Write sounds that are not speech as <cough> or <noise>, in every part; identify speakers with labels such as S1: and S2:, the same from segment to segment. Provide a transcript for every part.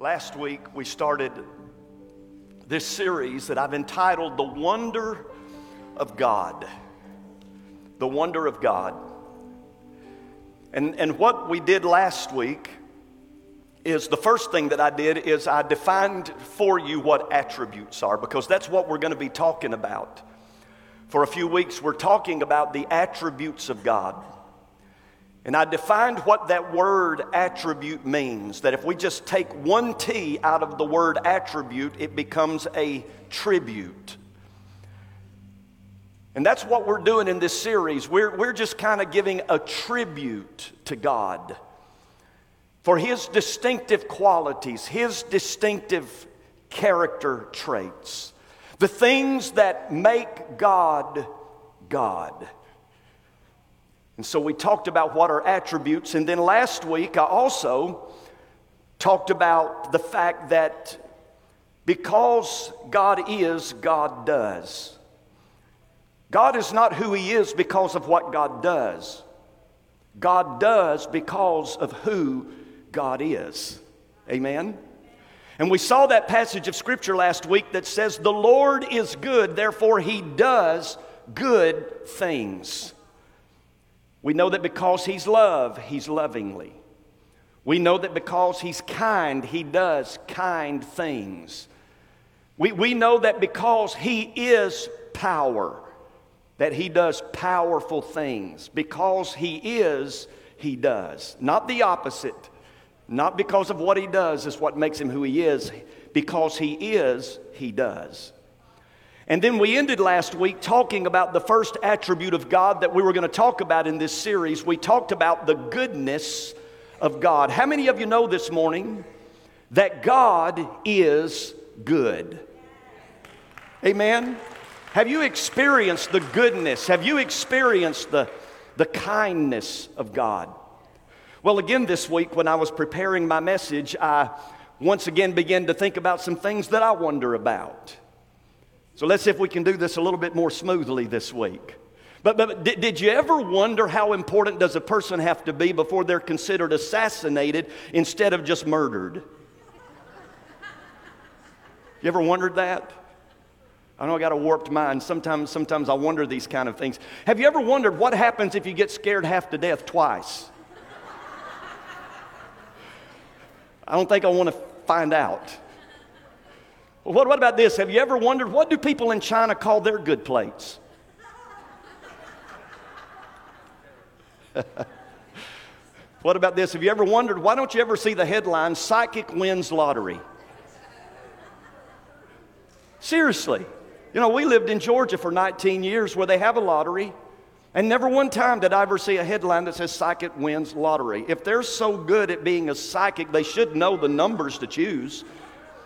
S1: Last week, we started this series that I've entitled The Wonder of God. The Wonder of God. And, and what we did last week is the first thing that I did is I defined for you what attributes are because that's what we're going to be talking about. For a few weeks, we're talking about the attributes of God. And I defined what that word attribute means that if we just take one T out of the word attribute, it becomes a tribute. And that's what we're doing in this series. We're, we're just kind of giving a tribute to God for His distinctive qualities, His distinctive character traits, the things that make God God. And so we talked about what are attributes. And then last week, I also talked about the fact that because God is, God does. God is not who He is because of what God does. God does because of who God is. Amen? And we saw that passage of Scripture last week that says, The Lord is good, therefore He does good things. We know that because He's love, He's lovingly. We know that because He's kind, He does kind things. We, we know that because He is power, that He does powerful things. Because He is, He does. Not the opposite. Not because of what He does is what makes Him who He is. Because He is, He does. And then we ended last week talking about the first attribute of God that we were going to talk about in this series. We talked about the goodness of God. How many of you know this morning that God is good? Amen. Have you experienced the goodness? Have you experienced the, the kindness of God? Well, again, this week when I was preparing my message, I once again began to think about some things that I wonder about. So let's see if we can do this a little bit more smoothly this week. But, but did, did you ever wonder how important does a person have to be before they're considered assassinated instead of just murdered? You ever wondered that? I know I got a warped mind. Sometimes, sometimes I wonder these kind of things. Have you ever wondered what happens if you get scared half to death twice? I don't think I want to find out. What, what about this? Have you ever wondered what do people in China call their good plates? <laughs> what about this? Have you ever wondered why don't you ever see the headline Psychic Wins Lottery? Seriously. You know, we lived in Georgia for 19 years where they have a lottery, and never one time did I ever see a headline that says Psychic Wins Lottery. If they're so good at being a psychic, they should know the numbers to choose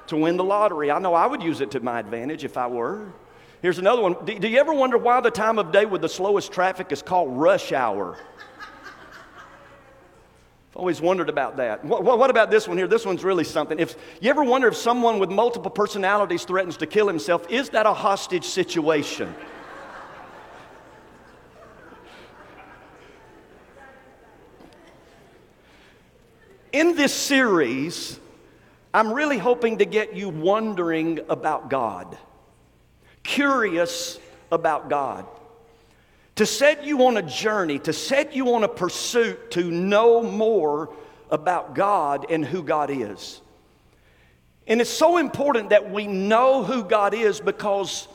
S1: to win the lottery. I know I would use it to my advantage if I were. Here's another one. Do, you ever wonder why the time of day with the slowest traffic is called rush hour? I've always wondered about that. What, what, about this one here? This one's really something. If you ever wonder if someone with multiple personalities threatens to kill himself, is that a hostage situation? In this series, I'm really hoping to get you wondering about God, curious about God, to set you on a journey, to set you on a pursuit to know more about God and who God is. And it's so important that we know who God is because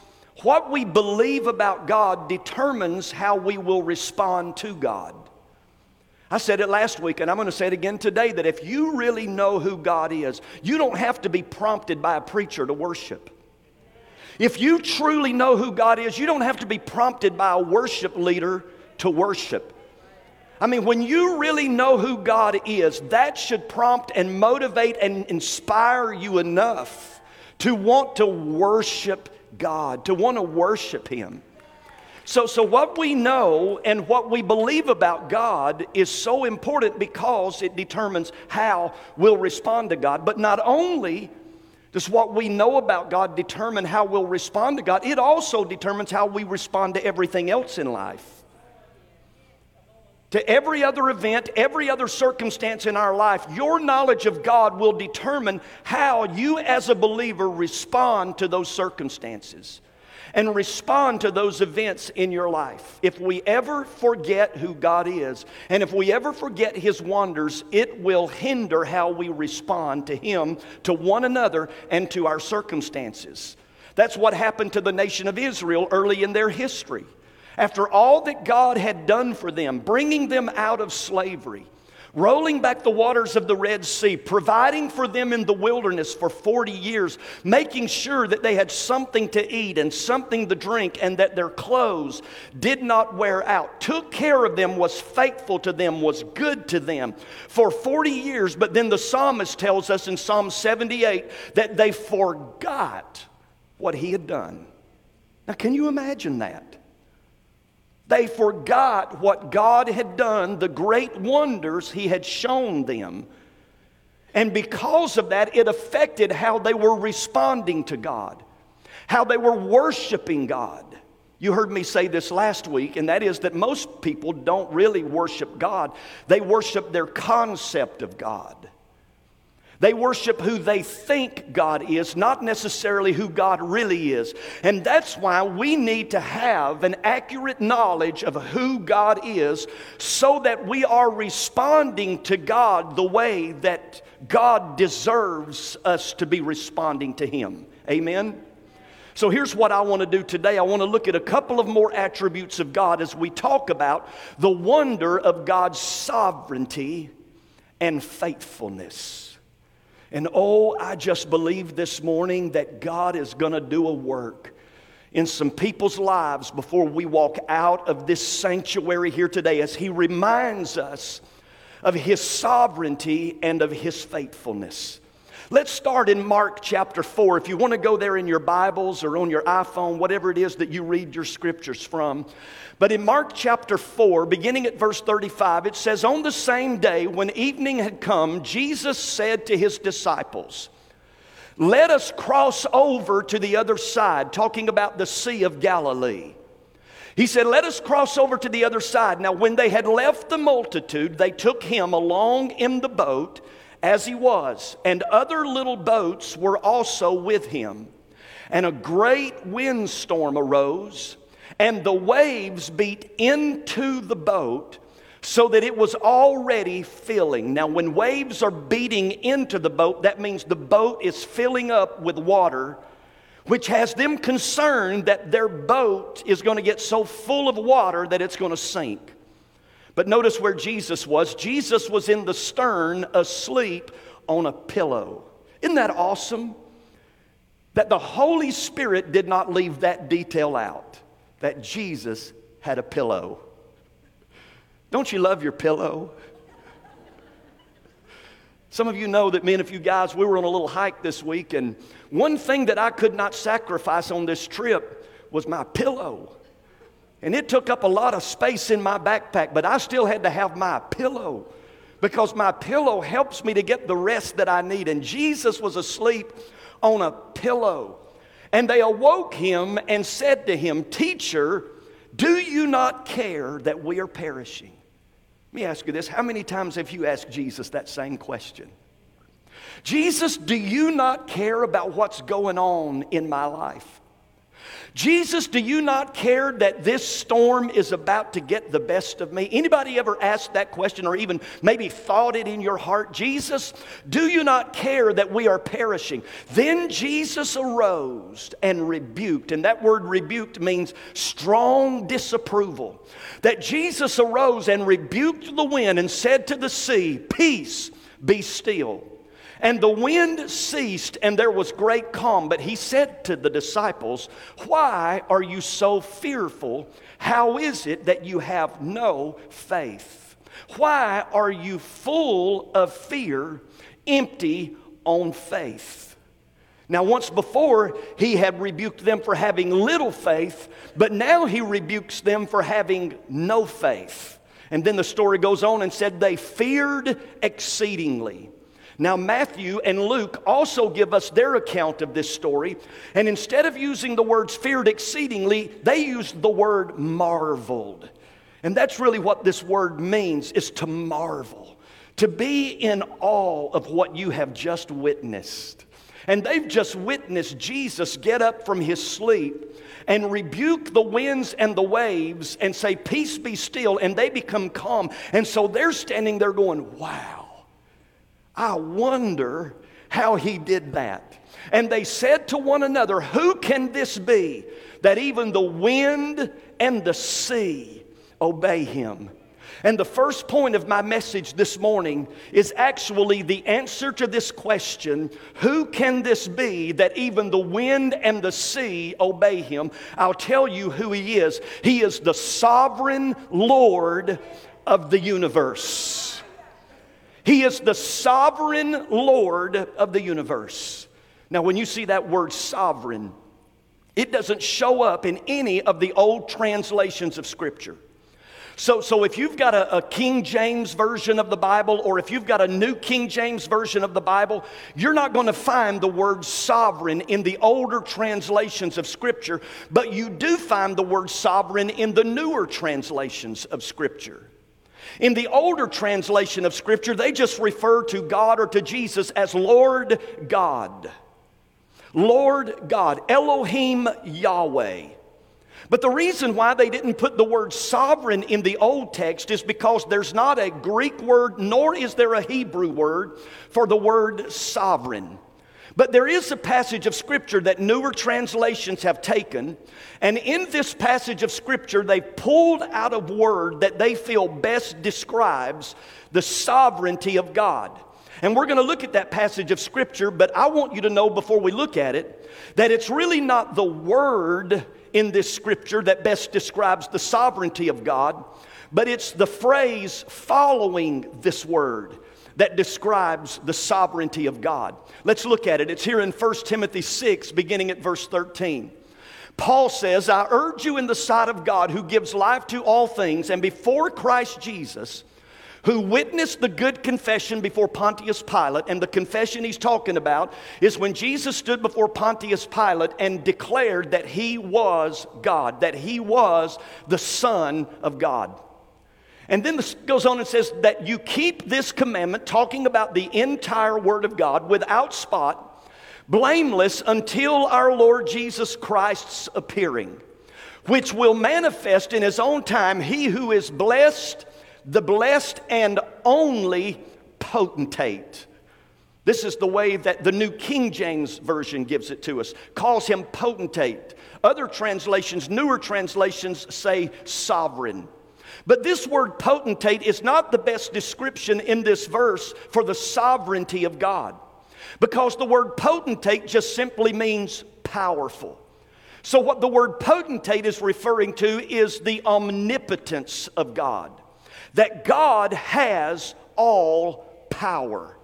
S1: what we believe about God determines how we will respond to God. I said it last week, and I'm going to say it again today that if you really know who God is, you don't have to be prompted by a preacher to worship. If you truly know who God is, you don't have to be prompted by a worship leader to worship. I mean, when you really know who God is, that should prompt and motivate and inspire you enough to want to worship God, to want to worship Him. So, so what we know and what we believe about God is so important because it determines how we'll respond to God. But not only does what we know about God determine how we'll respond to God, it also determines how we respond to everything else in life. to every other event, every other circumstance in our life, your knowledge of God will determine how you as a believer respond to those circumstances and respond to those events in your life. If we ever forget who God is, and if we ever forget His wonders, it will hinder how we respond to Him, to one another, and to our circumstances. That's what happened to the nation of Israel early in their history. After all that God had done for them, bringing them out of slavery, rolling back the waters of the Red Sea, providing for them in the wilderness for 40 years, making sure that they had something to eat and something to drink and that their clothes did not wear out, took care of them, was faithful to them, was good to them for 40 years. But then the psalmist tells us in Psalm 78 that they forgot what he had done. Now, can you imagine that? They forgot what God had done, the great wonders He had shown them. And because of that, it affected how they were responding to God, how they were worshiping God. You heard me say this last week, and that is that most people don't really worship God, they worship their concept of God. They worship who they think God is, not necessarily who God really is. And that's why we need to have an accurate knowledge of who God is so that we are responding to God the way that God deserves us to be responding to Him. Amen? So here's what I want to do today. I want to look at a couple of more attributes of God as we talk about the wonder of God's sovereignty and faithfulness. And oh, I just believe this morning that God is going to do a work in some people's lives before we walk out of this sanctuary here today as He reminds us of His sovereignty and of His faithfulness. Let's start in Mark chapter 4. If you want to go there in your Bibles or on your iPhone, whatever it is that you read your scriptures from. But in Mark chapter 4, beginning at verse 35, it says, On the same day when evening had come, Jesus said to his disciples, Let us cross over to the other side, talking about the Sea of Galilee. He said, Let us cross over to the other side. Now, when they had left the multitude, they took him along in the boat as he was, and other little boats were also with him. And a great windstorm arose, and the waves beat into the boat so that it was already filling. Now, when waves are beating into the boat, that means the boat is filling up with water, which has them concerned that their boat is going to get so full of water that it's going to sink. But notice where Jesus was. Jesus was in the stern, asleep on a pillow. Isn't that awesome? That the Holy Spirit did not leave that detail out, that Jesus had a pillow. Don't you love your pillow? Some of you know that me and a few guys, we were on a little hike this week, and one thing that I could not sacrifice on this trip was my pillow. And it took up a lot of space in my backpack, but I still had to have my pillow because my pillow helps me to get the rest that I need. And Jesus was asleep on a pillow. And they awoke him and said to him, Teacher, do you not care that we are perishing? Let me ask you this how many times have you asked Jesus that same question? Jesus, do you not care about what's going on in my life? Jesus, do you not care that this storm is about to get the best of me? Anybody ever asked that question or even maybe thought it in your heart? Jesus, do you not care that we are perishing? Then Jesus arose and rebuked, and that word rebuked means strong disapproval. That Jesus arose and rebuked the wind and said to the sea, Peace, be still. And the wind ceased, and there was great calm. But he said to the disciples, Why are you so fearful? How is it that you have no faith? Why are you full of fear, empty on faith? Now, once before, he had rebuked them for having little faith, but now he rebukes them for having no faith. And then the story goes on and said, They feared exceedingly. Now, Matthew and Luke also give us their account of this story, and instead of using the words feared exceedingly, they used the word marveled. And that's really what this word means is to marvel, to be in awe of what you have just witnessed. And they've just witnessed Jesus get up from his sleep and rebuke the winds and the waves and say, Peace be still, and they become calm. And so they're standing there going, Wow, I wonder how he did that. And they said to one another, Who can this be that even the wind and the sea obey him? And the first point of my message this morning is actually the answer to this question Who can this be that even the wind and the sea obey him? I'll tell you who he is. He is the sovereign Lord of the universe. He is the sovereign Lord of the universe. Now, when you see that word sovereign, it doesn't show up in any of the old translations of Scripture. So, so if you've got a, a, King James version of the Bible, or if you've got a New King James version of the Bible, you're not going to find the word sovereign in the older translations of Scripture, but you do find the word sovereign in the newer translations of Scripture. In the older translation of Scripture, they just refer to God or to Jesus as Lord God. Lord God, Elohim Yahweh. But the reason why they didn't put the word sovereign in the Old text is because there's not a Greek word, nor is there a Hebrew word for the word sovereign. But there is a passage of Scripture that newer translations have taken, and in this passage of Scripture, they've pulled out a word that they feel best describes the sovereignty of God. And we're going to look at that passage of Scripture, but I want you to know before we look at it that it's really not the word in this scripture that best describes the sovereignty of God, but it's the phrase following this word that describes the sovereignty of God. Let's look at it. It's here in 1 Timothy 6, beginning at verse 13. Paul says, I urge you in the sight of God who gives life to all things, and before Christ Jesus, who witnessed the good confession before Pontius Pilate. And the confession he's talking about is when Jesus stood before Pontius Pilate and declared that he was God, that he was the Son of God. And then this goes on and says that you keep this commandment, talking about the entire Word of God, without spot, blameless until our Lord Jesus Christ's appearing, which will manifest in His own time He who is blessed the blessed and only potentate. This is the way that the New King James Version gives it to us, calls him potentate. Other translations, newer translations, say sovereign. But this word potentate is not the best description in this verse for the sovereignty of God. Because the word potentate just simply means powerful. So, what the word potentate is referring to is the omnipotence of God that God has all power.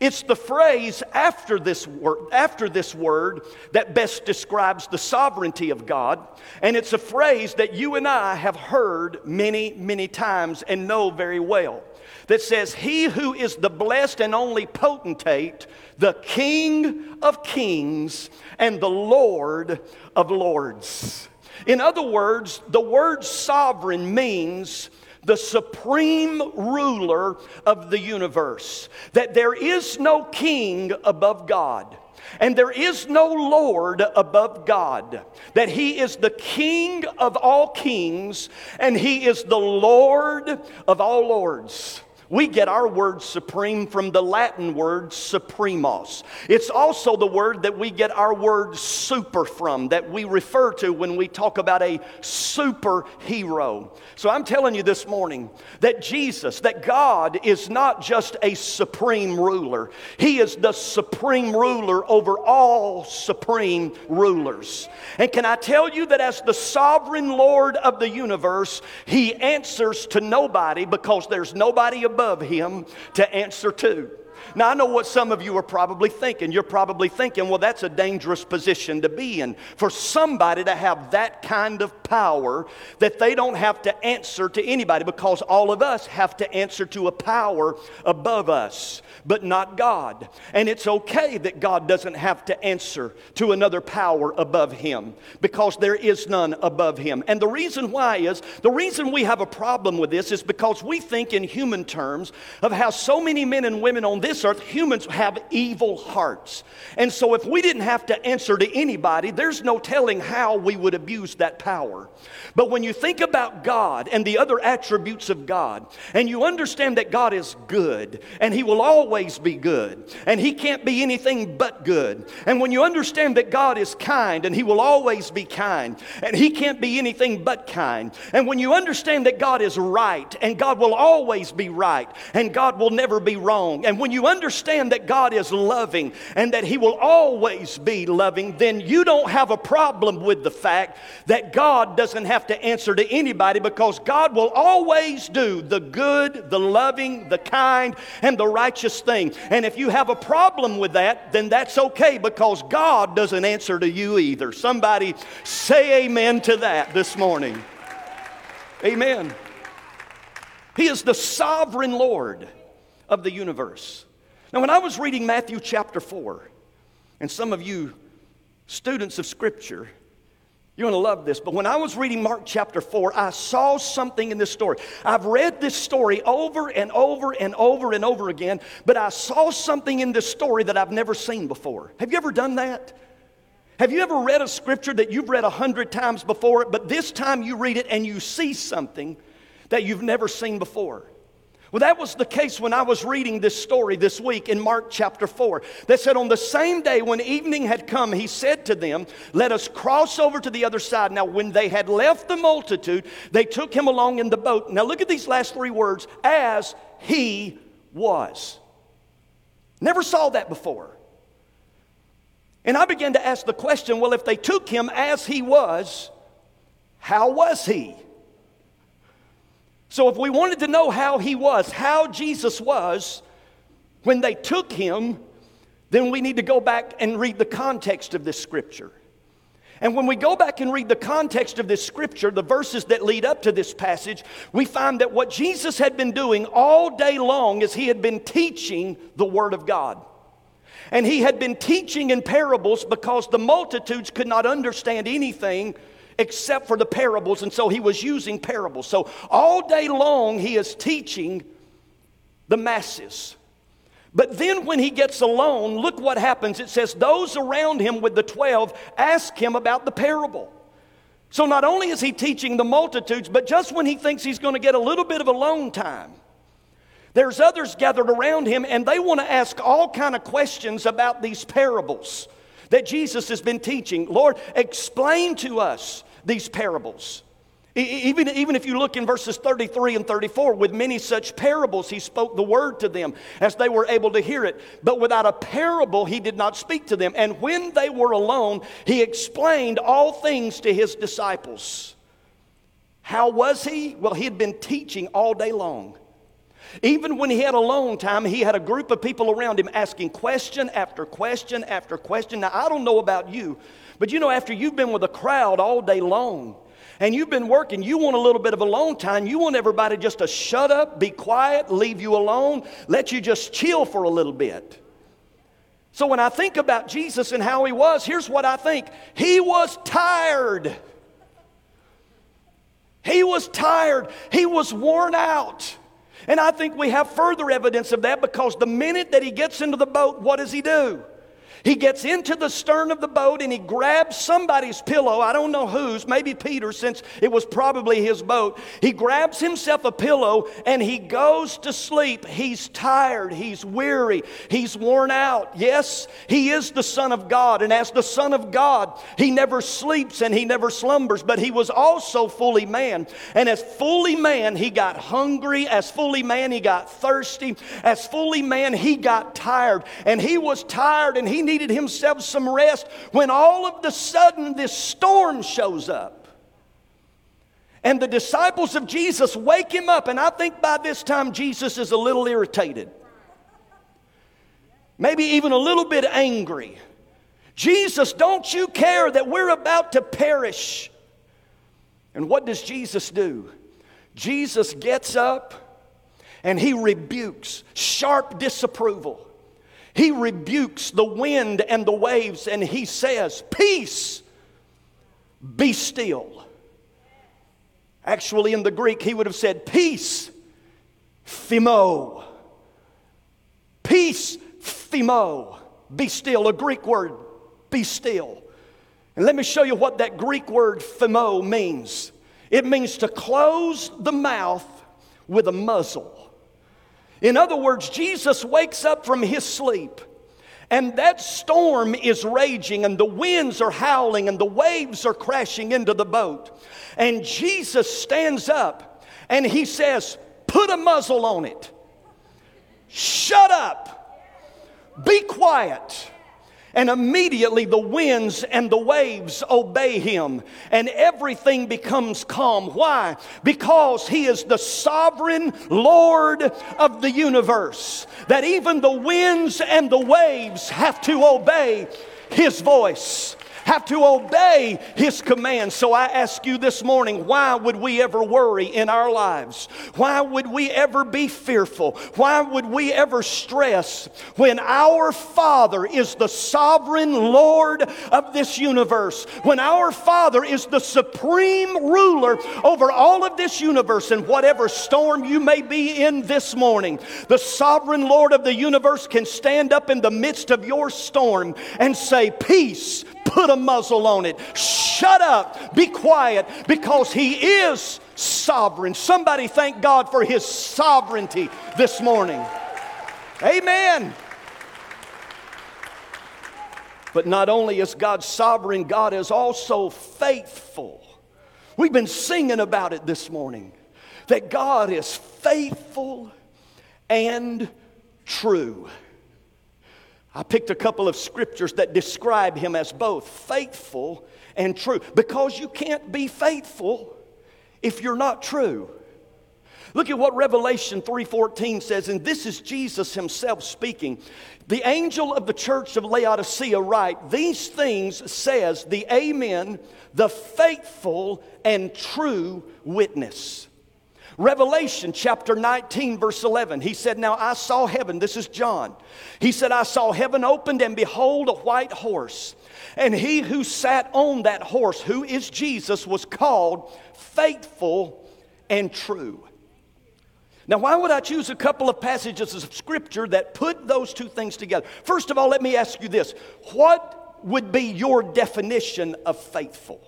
S1: It's the phrase after this, word, after this word that best describes the sovereignty of God. And it's a phrase that you and I have heard many, many times and know very well. That says, He who is the blessed and only potentate, the King of kings and the Lord of lords. In other words, the word sovereign means the supreme ruler of the universe. That there is no king above God. And there is no Lord above God. That He is the King of all kings and He is the Lord of all lords. We get our word supreme from the Latin word supremus. It's also the word that we get our word super from, that we refer to when we talk about a superhero. So I'm telling you this morning that Jesus, that God is not just a supreme ruler, He is the supreme ruler over all supreme rulers. And can I tell you that as the sovereign Lord of the universe, He answers to nobody because there's nobody above above him to answer to. Now, I know what some of you are probably thinking. You're probably thinking, well, that's a dangerous position to be in. For somebody to have that kind of power that they don't have to answer to anybody because all of us have to answer to a power above us but not God. And it's okay that God doesn't have to answer to another power above him because there is none above him. And the reason why is the reason we have a problem with this is because we think in human terms of how so many men and women on this earth, humans have evil hearts. And so if we didn't have to answer to anybody, there's no telling how we would abuse that power. But when you think about God and the other attributes of God, and you understand that God is good and He will always be good, and He can't be anything but good, and when you understand that God is kind and He will always be kind, and He can't be anything but kind, and when you understand that God is right and God will always be right, and God will never be wrong, and when you understand that God is loving and that He will always be loving, then you don't have a problem with the fact that God doesn't have to answer to anybody because God will always do the good, the loving, the kind, and the righteous thing. And if you have a problem with that, then that's okay because God doesn't answer to you either. Somebody say amen to that this morning. Amen. He is the sovereign Lord of the universe. Now, when I was reading Matthew chapter 4, and some of you students of Scripture, you're going to love this. But when I was reading Mark chapter 4, I saw something in this story. I've read this story over and over and over and over again, but I saw something in this story that I've never seen before. Have you ever done that? Have you ever read a scripture that you've read a hundred times before, but this time you read it and you see something that you've never seen before? Well, that was the case when I was reading this story this week in Mark chapter 4. That said, on the same day when evening had come, he said to them, Let us cross over to the other side. Now, when they had left the multitude, they took him along in the boat. Now, look at these last three words as he was. Never saw that before. And I began to ask the question well, if they took him as he was, how was he? So, if we wanted to know how he was, how Jesus was, when they took him, then we need to go back and read the context of this scripture. And when we go back and read the context of this scripture, the verses that lead up to this passage, we find that what Jesus had been doing all day long is he had been teaching the Word of God. And he had been teaching in parables because the multitudes could not understand anything except for the parables, and so he was using parables. So all day long, he is teaching the masses. But then when he gets alone, look what happens. It says, Those around him with the 12 ask him about the parable. So not only is he teaching the multitudes, but just when he thinks he's going to get a little bit of alone time, there's others gathered around him and they want to ask all kind of questions about these parables that Jesus has been teaching. Lord, explain to us these parables. Even, even if you look in verses 33 and 34, with many such parables, he spoke the word to them as they were able to hear it. But without a parable, he did not speak to them. And when they were alone, he explained all things to his disciples. How was he? Well, he had been teaching all day long. Even when he had alone time, he had a group of people around him asking question after question after question. Now, I don't know about you, but you know, after you've been with a crowd all day long, and you've been working, you want a little bit of alone time. You want everybody just to shut up, be quiet, leave you alone, let you just chill for a little bit. So when I think about Jesus and how he was, here's what I think He was tired. He was tired. He was worn out. And I think we have further evidence of that because the minute that he gets into the boat, what does he do? He gets into the stern of the boat and he grabs somebody's pillow. I don't know whose, maybe Peter, since it was probably his boat. He grabs himself a pillow and he goes to sleep. He's tired, he's weary, he's worn out. Yes, he is the Son of God. And as the Son of God, he never sleeps and he never slumbers, but he was also fully man. And as fully man, he got hungry. As fully man, he got thirsty. As fully man, he got tired. And he was tired and he needed himself some rest when all of the sudden this storm shows up. And the disciples of Jesus wake him up, and I think by this time Jesus is a little irritated. maybe even a little bit angry. Jesus, don't you care that we're about to perish? And what does Jesus do? Jesus gets up and he rebukes sharp disapproval. He rebukes the wind and the waves and he says, Peace, be still. Actually, in the Greek, he would have said, Peace, phimo. Peace, phimo. Be still, a Greek word, be still. And let me show you what that Greek word phimo means it means to close the mouth with a muzzle. In other words, Jesus wakes up from his sleep. And that storm is raging, and the winds are howling, and the waves are crashing into the boat. And Jesus stands up and he says, Put a muzzle on it. Shut up. Be quiet. And immediately the winds and the waves obey him, and everything becomes calm. Why? Because he is the sovereign Lord of the universe. That even the winds and the waves have to obey his voice have to obey His commands. So I ask you this morning why would we ever worry in our lives? Why would we ever be fearful? Why would we ever stress when our Father is the sovereign Lord of this universe? When our Father is the supreme ruler over all of this universe and whatever storm you may be in this morning, the sovereign Lord of the universe can stand up in the midst of your storm and say, Peace put a muzzle on it. Shut up, be quiet, because He is sovereign. Somebody thank God for His sovereignty this morning. Amen. But not only is God sovereign, God is also faithful. We've been singing about it this morning that God is faithful and true. I picked a couple of scriptures that describe him as both faithful and true because you can't be faithful if you're not true. Look at what Revelation 3:14 says and this is Jesus himself speaking. The angel of the church of Laodicea write, these things says the amen, the faithful and true witness. Revelation chapter 19, verse 11, he said, Now I saw heaven. This is John. He said, I saw heaven opened, and behold, a white horse. And he who sat on that horse, who is Jesus, was called faithful and true. Now, why would I choose a couple of passages of scripture that put those two things together? First of all, let me ask you this What would be your definition of faithful?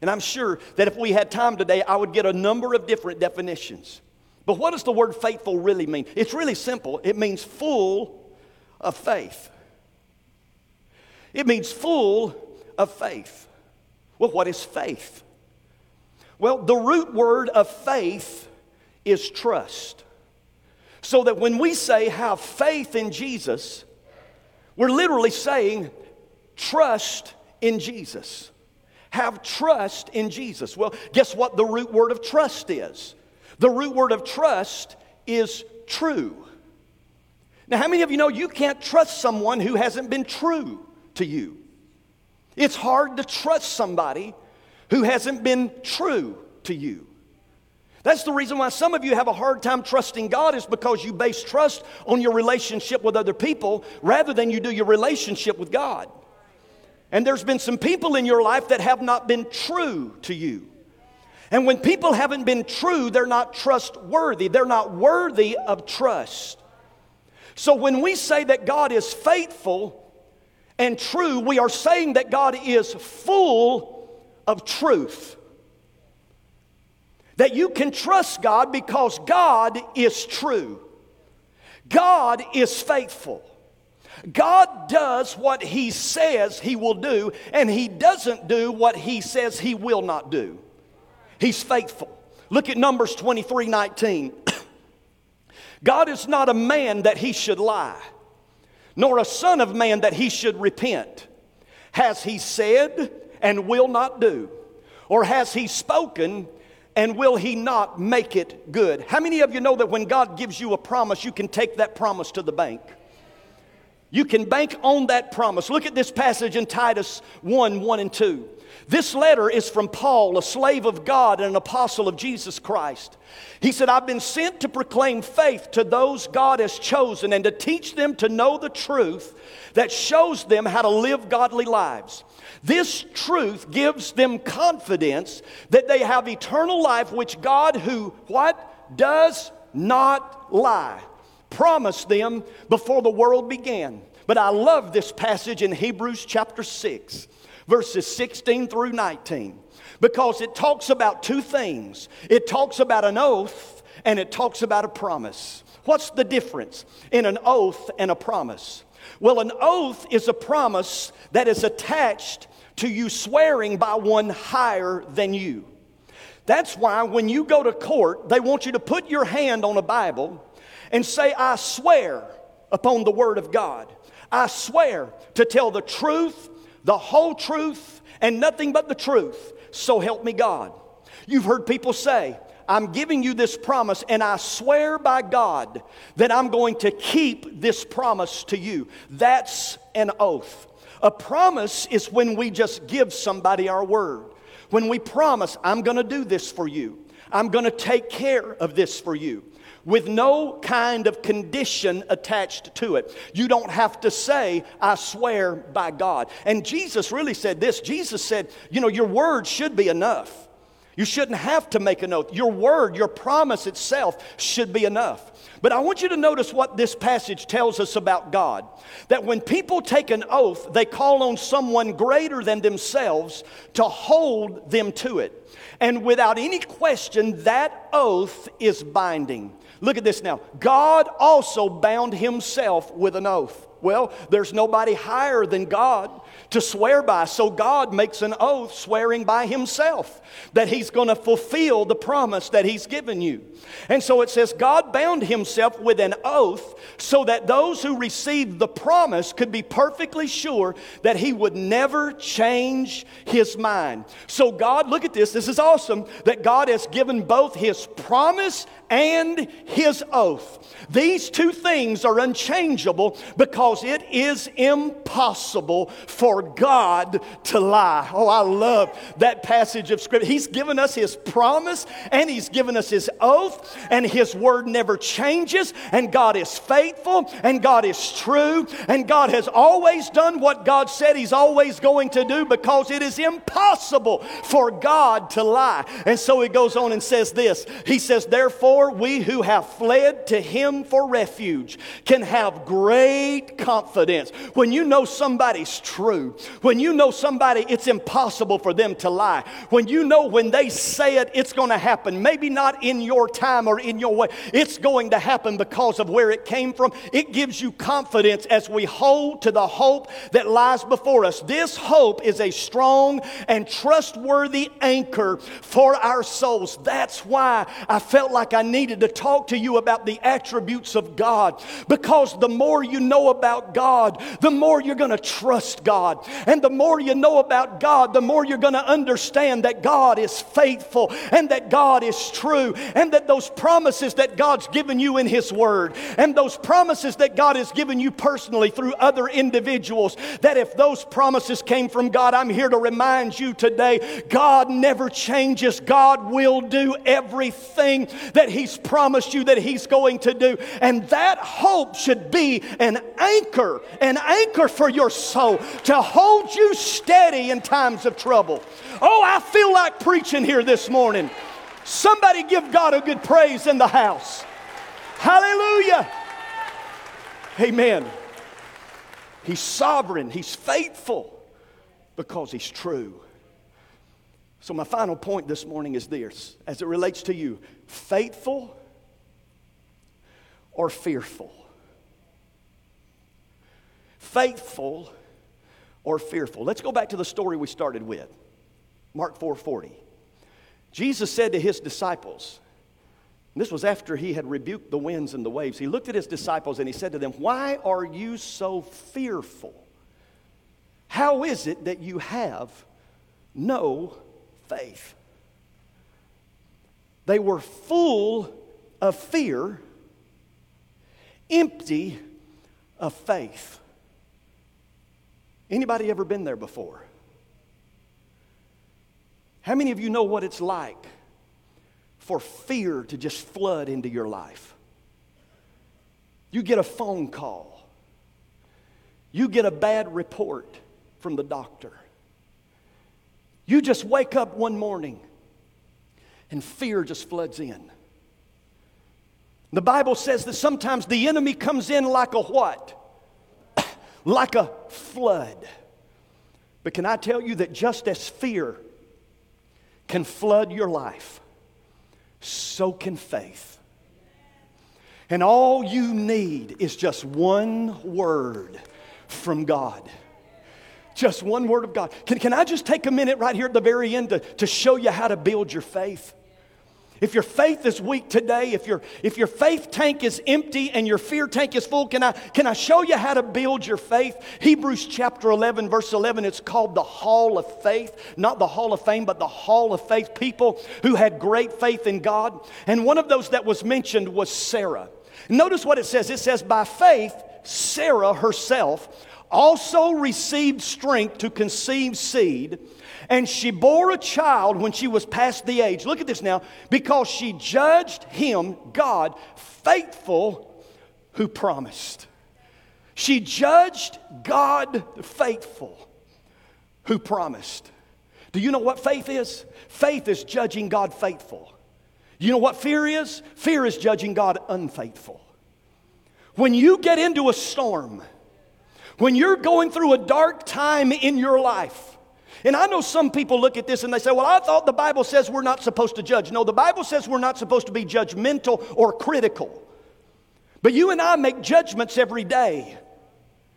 S1: And I'm sure that if we had time today, I would get a number of different definitions. But what does the word faithful really mean? It's really simple. It means full of faith. It means full of faith. Well, what is faith? Well, the root word of faith is trust. So that when we say have faith in Jesus, we're literally saying trust in Jesus. Have trust in Jesus. Well, guess what the root word of trust is? The root word of trust is true. Now, how many of you know you can't trust someone who hasn't been true to you? It's hard to trust somebody who hasn't been true to you. That's the reason why some of you have a hard time trusting God is because you base trust on your relationship with other people rather than you do your relationship with God. And there's been some people in your life that have not been true to you. And when people haven't been true, they're not trustworthy. They're not worthy of trust. So when we say that God is faithful and true, we are saying that God is full of truth. That you can trust God because God is true. God is faithful. God does what He says He will do, and He doesn't do what He says He will not do. He's faithful. Look at Numbers 23 19. <clears throat> God is not a man that He should lie, nor a son of man that He should repent. Has He said and will not do? Or has He spoken and will He not make it good? How many of you know that when God gives you a promise, you can take that promise to the bank? You can bank on that promise. Look at this passage in Titus 1 1 and 2. This letter is from Paul, a slave of God and an apostle of Jesus Christ. He said, I've been sent to proclaim faith to those God has chosen and to teach them to know the truth that shows them how to live godly lives. This truth gives them confidence that they have eternal life, which God, who what? Does not lie promised them before the world began. But I love this passage in Hebrews chapter 6, verses 16 through 19, because it talks about two things it talks about an oath and it talks about a promise. What's the difference in an oath and a promise? Well, an oath is a promise that is attached to you swearing by one higher than you. That's why when you go to court, they want you to put your hand on a Bible and say, I swear upon the Word of God. I swear to tell the truth, the whole truth, and nothing but the truth. So help me God. You've heard people say, I'm giving you this promise, and I swear by God that I'm going to keep this promise to you. That's an oath. A promise is when we just give somebody our word. When we promise, I'm going to do this for you, I'm going to take care of this for you with no kind of condition attached to it. You don't have to say, I swear by God. And Jesus really said this Jesus said, You know, your word should be enough. You shouldn't have to make an oath. Your word, your promise itself should be enough. But I want you to notice what this passage tells us about God. That when people take an oath, they call on someone greater than themselves to hold them to it. And without any question, that oath is binding. Look at this now. God also bound himself with an oath. Well, there's nobody higher than God to swear by. So God makes an oath swearing by himself that he's going to fulfill the promise that he's given you. And so it says God bound himself with an oath so that those who received the promise could be perfectly sure that he would never change his mind. So God, look at this. This is awesome that God has given both his promise and his oath. These two things are unchangeable because it is impossible for God to lie. Oh, I love that passage of scripture. He's given us his promise and he's given us his oath, and his word never changes, and God is faithful, and God is true, and God has always done what God said he's always going to do because it is impossible for God to lie. And so he goes on and says this He says, Therefore, Therefore, we who have fled to him for refuge can have great confidence. When you know somebody's true, when you know somebody, it's impossible for them to lie. When you know when they say it, it's going to happen. Maybe not in your time or in your way, it's going to happen because of where it came from. It gives you confidence as we hold to the hope that lies before us. This hope is a strong and trustworthy anchor for our souls. That's why I felt like I needed to talk to you about the attributes of God because the more you know about God, the more you're going to trust God. And the more you know about God, the more you're going to understand that God is faithful and that God is true and that those promises that God's given you in His Word and those promises that God has given you personally through other individuals, that if those promises came from God, I'm here to remind you today God never changes. God will do everything that He He's promised you that He's going to do. And that hope should be an anchor, an anchor for your soul to hold you steady in times of trouble. Oh, I feel like preaching here this morning. Somebody give God a good praise in the house. Hallelujah. Amen. He's sovereign, He's faithful because He's true. So, my final point this morning is this as it relates to you faithful or fearful? Faithful or fearful? Let's go back to the story we started with Mark 4:40. Jesus said to his disciples, this was after he had rebuked the winds and the waves. He looked at his disciples and he said to them, Why are you so fearful? How is it that you have no faith. They were full of fear, empty of faith. Anybody ever been there before? How many of you know what it's like for fear to just flood into your life? You get a phone call. You get a bad report from the doctor. You just wake up one morning and fear just floods in. The Bible says that sometimes the enemy comes in like a what? <coughs> like a flood. But can I tell you that just as fear can flood your life, so can faith. And all you need is just one word from God. Just one word of God. Can, can I just take a minute right here at the very end to, to show you how to build your faith? If your faith is weak today, if your, if your faith tank is empty and your fear tank is full, can I, can I show you how to build your faith? Hebrews chapter 11, verse 11, it's called the Hall of Faith. Not the Hall of Fame, but the Hall of Faith. People who had great faith in God. And one of those that was mentioned was Sarah. Notice what it says it says, By faith, Sarah herself also received strength to conceive seed and she bore a child when she was past the age. Look at this now. Because she judged him, God, faithful who promised. She judged God faithful who promised. Do you know what faith is? Faith is judging God faithful. You know what fear is? Fear is judging God unfaithful. When you get into a storm, when you're going through a dark time in your life, and I know some people look at this and they say, Well, I thought the Bible says we're not supposed to judge. No, the Bible says we're not supposed to be judgmental or critical. But you and I make judgments every day.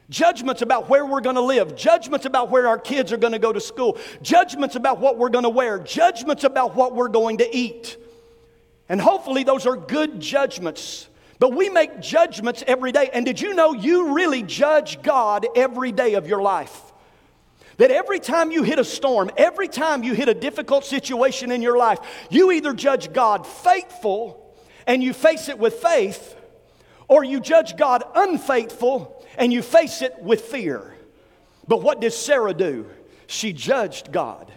S1: Judgments about where we're going to live, judgments about where our kids are going to go to school, judgments about what we're going to wear, judgments about what we're going to eat. And hopefully, those are good judgments. But we make judgments every day. And did you know you really judge God every day of your life? That every time you hit a storm, every time you hit a difficult situation in your life, you either judge God faithful and you face it with faith, or you judge God unfaithful and you face it with fear. But what did Sarah do? She judged God.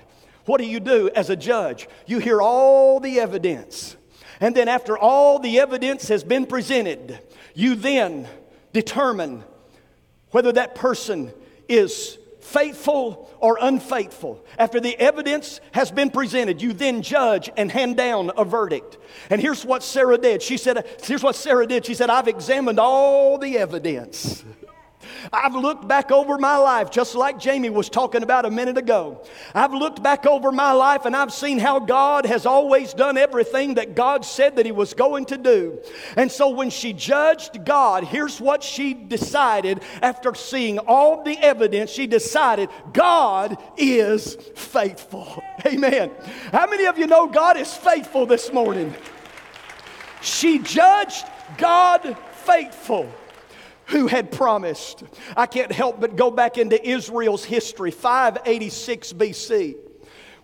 S1: What do you do as a judge? You hear all the evidence. And then, after all the evidence has been presented, you then determine whether that person is faithful or unfaithful. After the evidence has been presented, you then judge and hand down a verdict. And here's what Sarah did. She said, Here's what Sarah did. She said, I've examined all the evidence. I've looked back over my life, just like Jamie was talking about a minute ago. I've looked back over my life and I've seen how God has always done everything that God said that He was going to do. And so when she judged God, here's what she decided after seeing all the evidence. She decided God is faithful. <laughs> Amen. How many of you know God is faithful this morning? She judged God faithful who had promised. I can't help but go back into Israel's history, 586 BC.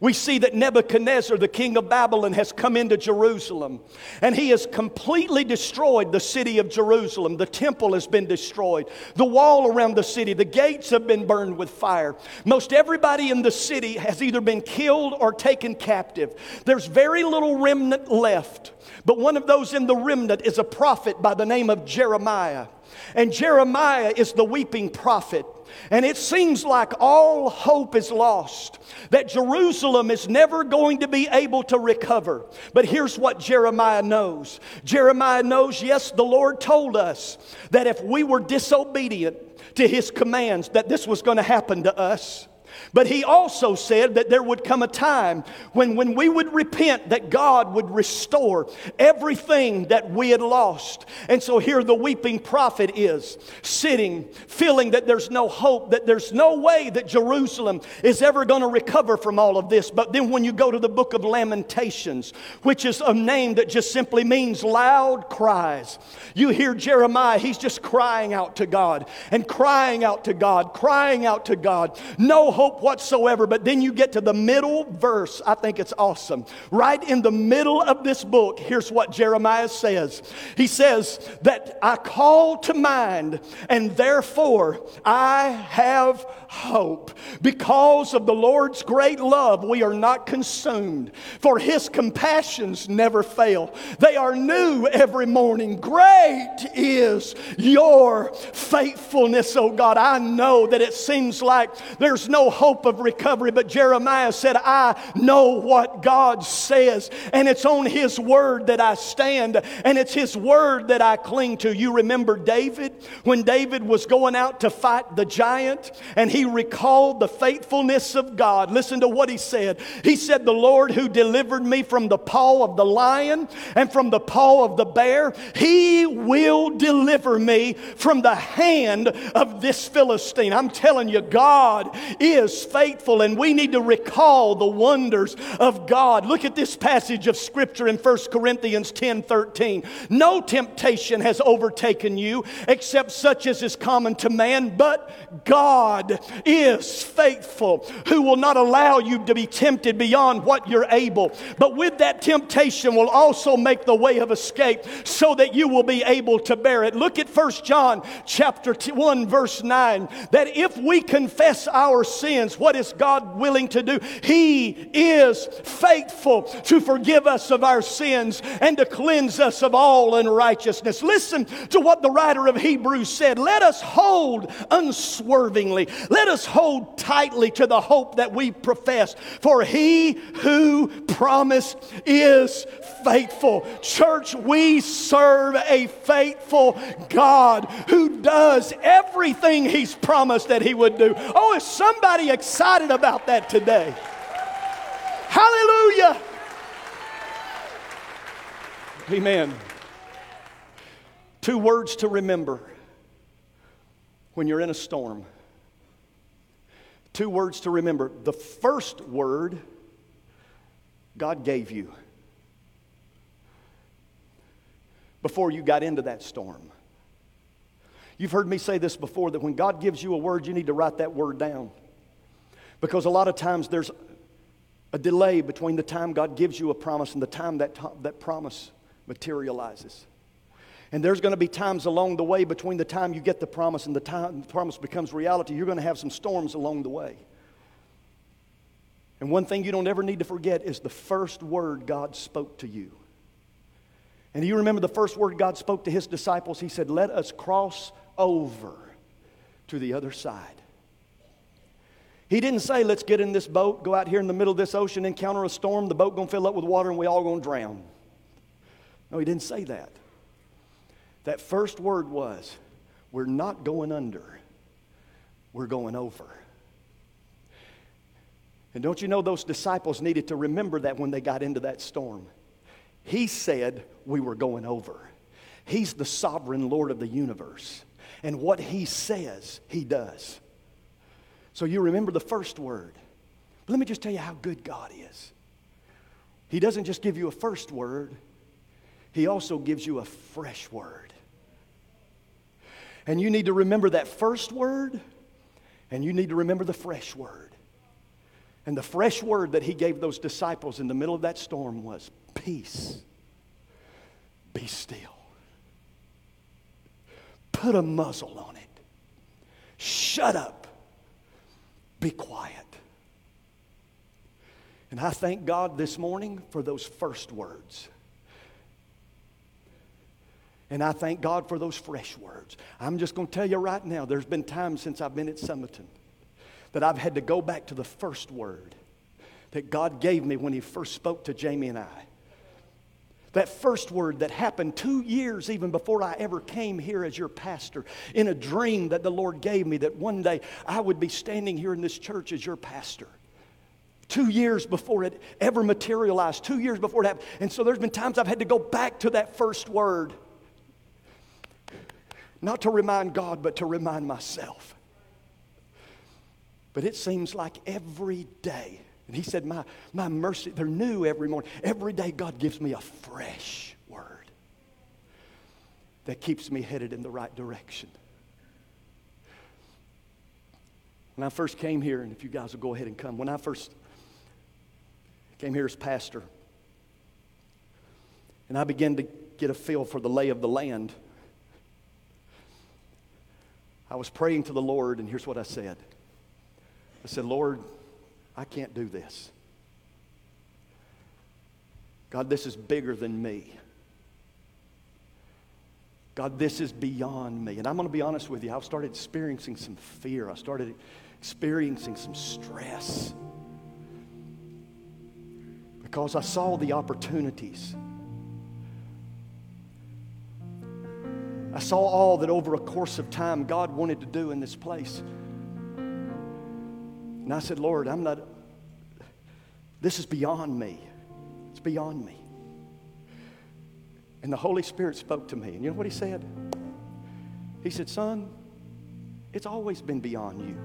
S1: We see that Nebuchadnezzar, the king of Babylon, has come into Jerusalem and he has completely destroyed the city of Jerusalem. The temple has been destroyed, the wall around the city, the gates have been burned with fire. Most everybody in the city has either been killed or taken captive. There's very little remnant left, but one of those in the remnant is a prophet by the name of Jeremiah. And Jeremiah is the weeping prophet. And it seems like all hope is lost, that Jerusalem is never going to be able to recover. But here's what Jeremiah knows Jeremiah knows, yes, the Lord told us that if we were disobedient to his commands, that this was going to happen to us. But he also said that there would come a time when, when we would repent, that God would restore everything that we had lost. And so here the weeping prophet is sitting, feeling that there's no hope, that there's no way that Jerusalem is ever going to recover from all of this. But then when you go to the book of Lamentations, which is a name that just simply means loud cries, you hear Jeremiah, he's just crying out to God and crying out to God, crying out to God. No hope
S2: hope whatsoever. But then you get to the middle verse. I think it's awesome. Right in the middle of this book, here's what Jeremiah says He says, That I call to mind, and therefore I have hope. Because of the Lord's great love, we are not consumed, for his compassions never fail. They are new every morning. Great is your faithfulness, oh God. I know that it seems like there's no hope of recovery, but Jeremiah said, I know what God says, and it's on his word that I stand, and it's his word that I cling to. You remember David when David was going out to fight the giant, and he recalled the faithfulness of God. Listen to what he said. He said, The Lord who delivered me from the paw of the lion and from the paw of the bear, he will deliver me from the hand of this Philistine. I'm telling you, God is faithful, and we need to recall the wonders of God. Look at this passage of Scripture in 1 Corinthians 10 13. No temptation has overtaken you except such as is common to man, but God is faithful, who will not allow you to be tempted beyond what you're able, but with that temptation will also make the way of escape so that you will be able to bear it. Look at 1 John chapter 1 verse 9 that if we confess our sins, what is God willing to do? He is faithful to forgive us of our sins and to cleanse us of all unrighteousness. Listen to what the writer of Hebrews said. Let us hold unswervingly. Let us hold tightly to the hope that we profess. For he who promised is faithful. Church, we serve a faithful God who does everything he's promised that he would do. Oh, is somebody excited about that today? Hallelujah. Amen. Two words to remember when you're in a storm. Two words to remember. The first word God gave you before you got into that storm. You've heard me say this before that when God gives you a word, you need to write that word down. Because a lot of times there's a delay between the time God gives you a promise and the time that, that promise materializes. And there's going to be times along the way between the time you get the promise and the time the promise becomes reality. You're going to have some storms along the way. And one thing you don't ever need to forget is the first word God spoke to you. And you remember the first word God spoke to his disciples? He said, Let us cross over to the other side. He didn't say, Let's get in this boat, go out here in the middle of this ocean, encounter a storm, the boat gonna fill up with water, and we all gonna drown. No, he didn't say that. That first word was, We're not going under, we're going over. And don't you know those disciples needed to remember that when they got into that storm? He said we were going over. He's the sovereign Lord of the universe. And what He says, He does. So you remember the first word. But let me just tell you how good God is. He doesn't just give you a first word, He also gives you a fresh word. And you need to remember that first word, and you need to remember the fresh word. And the fresh word that He gave those disciples in the middle of that storm was peace. Be still. Put a muzzle on it. Shut up. Be quiet. And I thank God this morning for those first words. And I thank God for those fresh words. I'm just going to tell you right now, there's been times since I've been at Summerton that I've had to go back to the first word that God gave me when He first spoke to Jamie and I. That first word that happened two years even before I ever came here as your pastor, in a dream that the Lord gave me that one day I would be standing here in this church as your pastor. Two years before it ever materialized, two years before it happened. And so there's been times I've had to go back to that first word. Not to remind God, but to remind myself. But it seems like every day and he said, My, my mercy, they're new every morning. Every day, God gives me a fresh word that keeps me headed in the right direction. When I first came here, and if you guys will go ahead and come, when I first came here as pastor, and I began to get a feel for the lay of the land, I was praying to the Lord, and here's what I said I said, Lord, I can't do this. God, this is bigger than me. God, this is beyond me. And I'm going to be honest with you, I've started experiencing some fear. I started experiencing some stress because I saw the opportunities. I saw all that over a course of time God wanted to do in this place. And I said, Lord, I'm not, this is beyond me. It's beyond me. And the Holy Spirit spoke to me. And you know what he said? He said, Son, it's always been beyond you.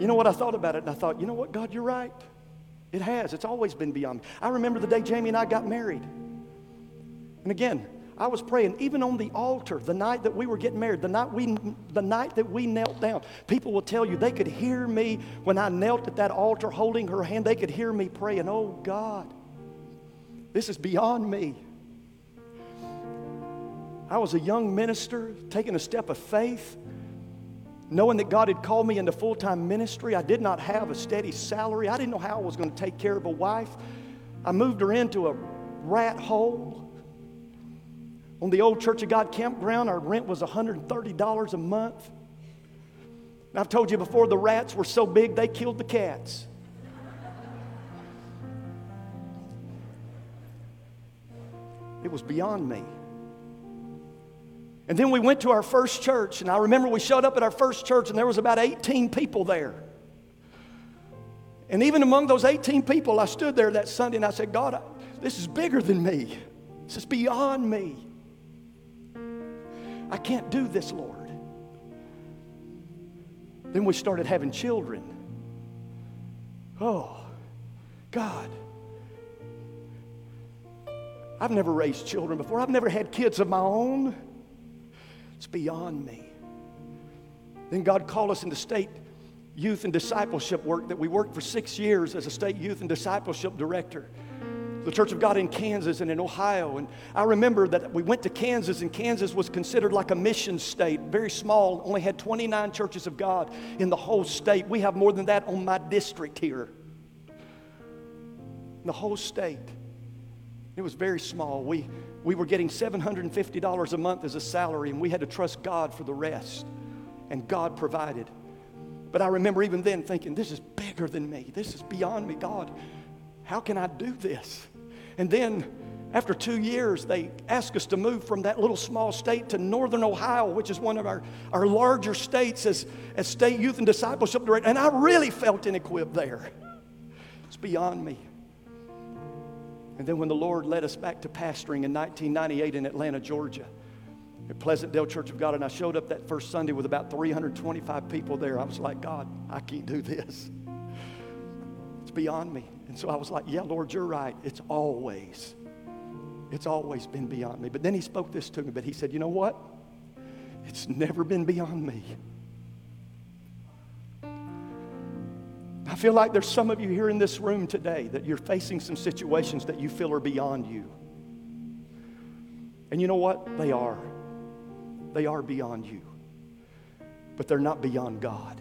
S2: You know what? I thought about it and I thought, you know what, God, you're right. It has. It's always been beyond me. I remember the day Jamie and I got married. And again, I was praying, even on the altar, the night that we were getting married, the night, we, the night that we knelt down. People will tell you they could hear me when I knelt at that altar holding her hand. They could hear me praying, Oh God, this is beyond me. I was a young minister taking a step of faith, knowing that God had called me into full time ministry. I did not have a steady salary, I didn't know how I was going to take care of a wife. I moved her into a rat hole. On the old Church of God campground, our rent was $130 a month. I've told you before, the rats were so big they killed the cats. It was beyond me. And then we went to our first church, and I remember we showed up at our first church, and there was about 18 people there. And even among those 18 people, I stood there that Sunday and I said, God, this is bigger than me. This is beyond me. I can't do this, Lord. Then we started having children. Oh, God. I've never raised children before. I've never had kids of my own. It's beyond me. Then God called us into state youth and discipleship work that we worked for six years as a state youth and discipleship director the Church of God in Kansas and in Ohio. And I remember that we went to Kansas, and Kansas was considered like a mission state, very small, only had 29 churches of God in the whole state. We have more than that on my district here. The whole state. It was very small. We, we were getting $750 a month as a salary, and we had to trust God for the rest. And God provided. But I remember even then thinking, this is bigger than me. This is beyond me. God, how can I do this? And then after two years, they asked us to move from that little small state to northern Ohio, which is one of our, our larger states as, as state youth and discipleship director. And I really felt inequipped there. It's beyond me. And then when the Lord led us back to pastoring in 1998 in Atlanta, Georgia, at Pleasantdale Church of God, and I showed up that first Sunday with about 325 people there, I was like, God, I can't do this. It's beyond me. And so I was like, Yeah, Lord, you're right. It's always, it's always been beyond me. But then he spoke this to me, but he said, You know what? It's never been beyond me. I feel like there's some of you here in this room today that you're facing some situations that you feel are beyond you. And you know what? They are. They are beyond you. But they're not beyond God.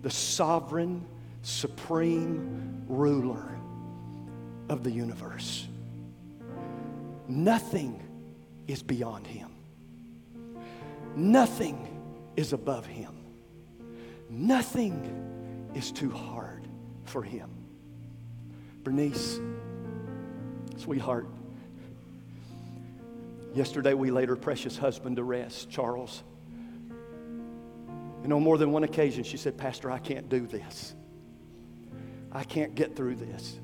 S2: The sovereign, supreme ruler of the universe. Nothing is beyond him. Nothing is above him. Nothing is too hard for him. Bernice, sweetheart, yesterday we laid her precious husband to rest, Charles. And on more than one occasion, she said, Pastor, I can't do this. I can't get through this.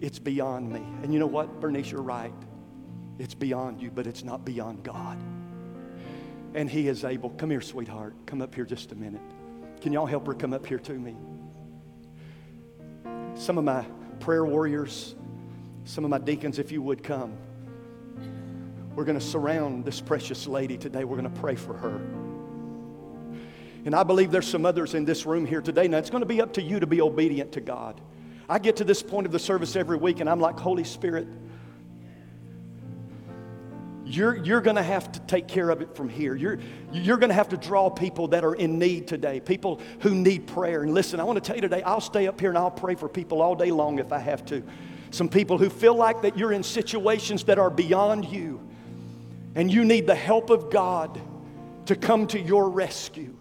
S2: It's beyond me. And you know what, Bernice, you're right. It's beyond you, but it's not beyond God. And He is able. Come here, sweetheart. Come up here just a minute. Can y'all help her come up here to me? Some of my prayer warriors, some of my deacons, if you would come. We're going to surround this precious lady today. We're going to pray for her. And I believe there's some others in this room here today. Now, it's going to be up to you to be obedient to God. I get to this point of the service every week and I'm like, Holy Spirit, you're, you're going to have to take care of it from here. You're, you're going to have to draw people that are in need today, people who need prayer. And listen, I want to tell you today, I'll stay up here and I'll pray for people all day long if I have to. Some people who feel like that you're in situations that are beyond you and you need the help of God to come to your rescue.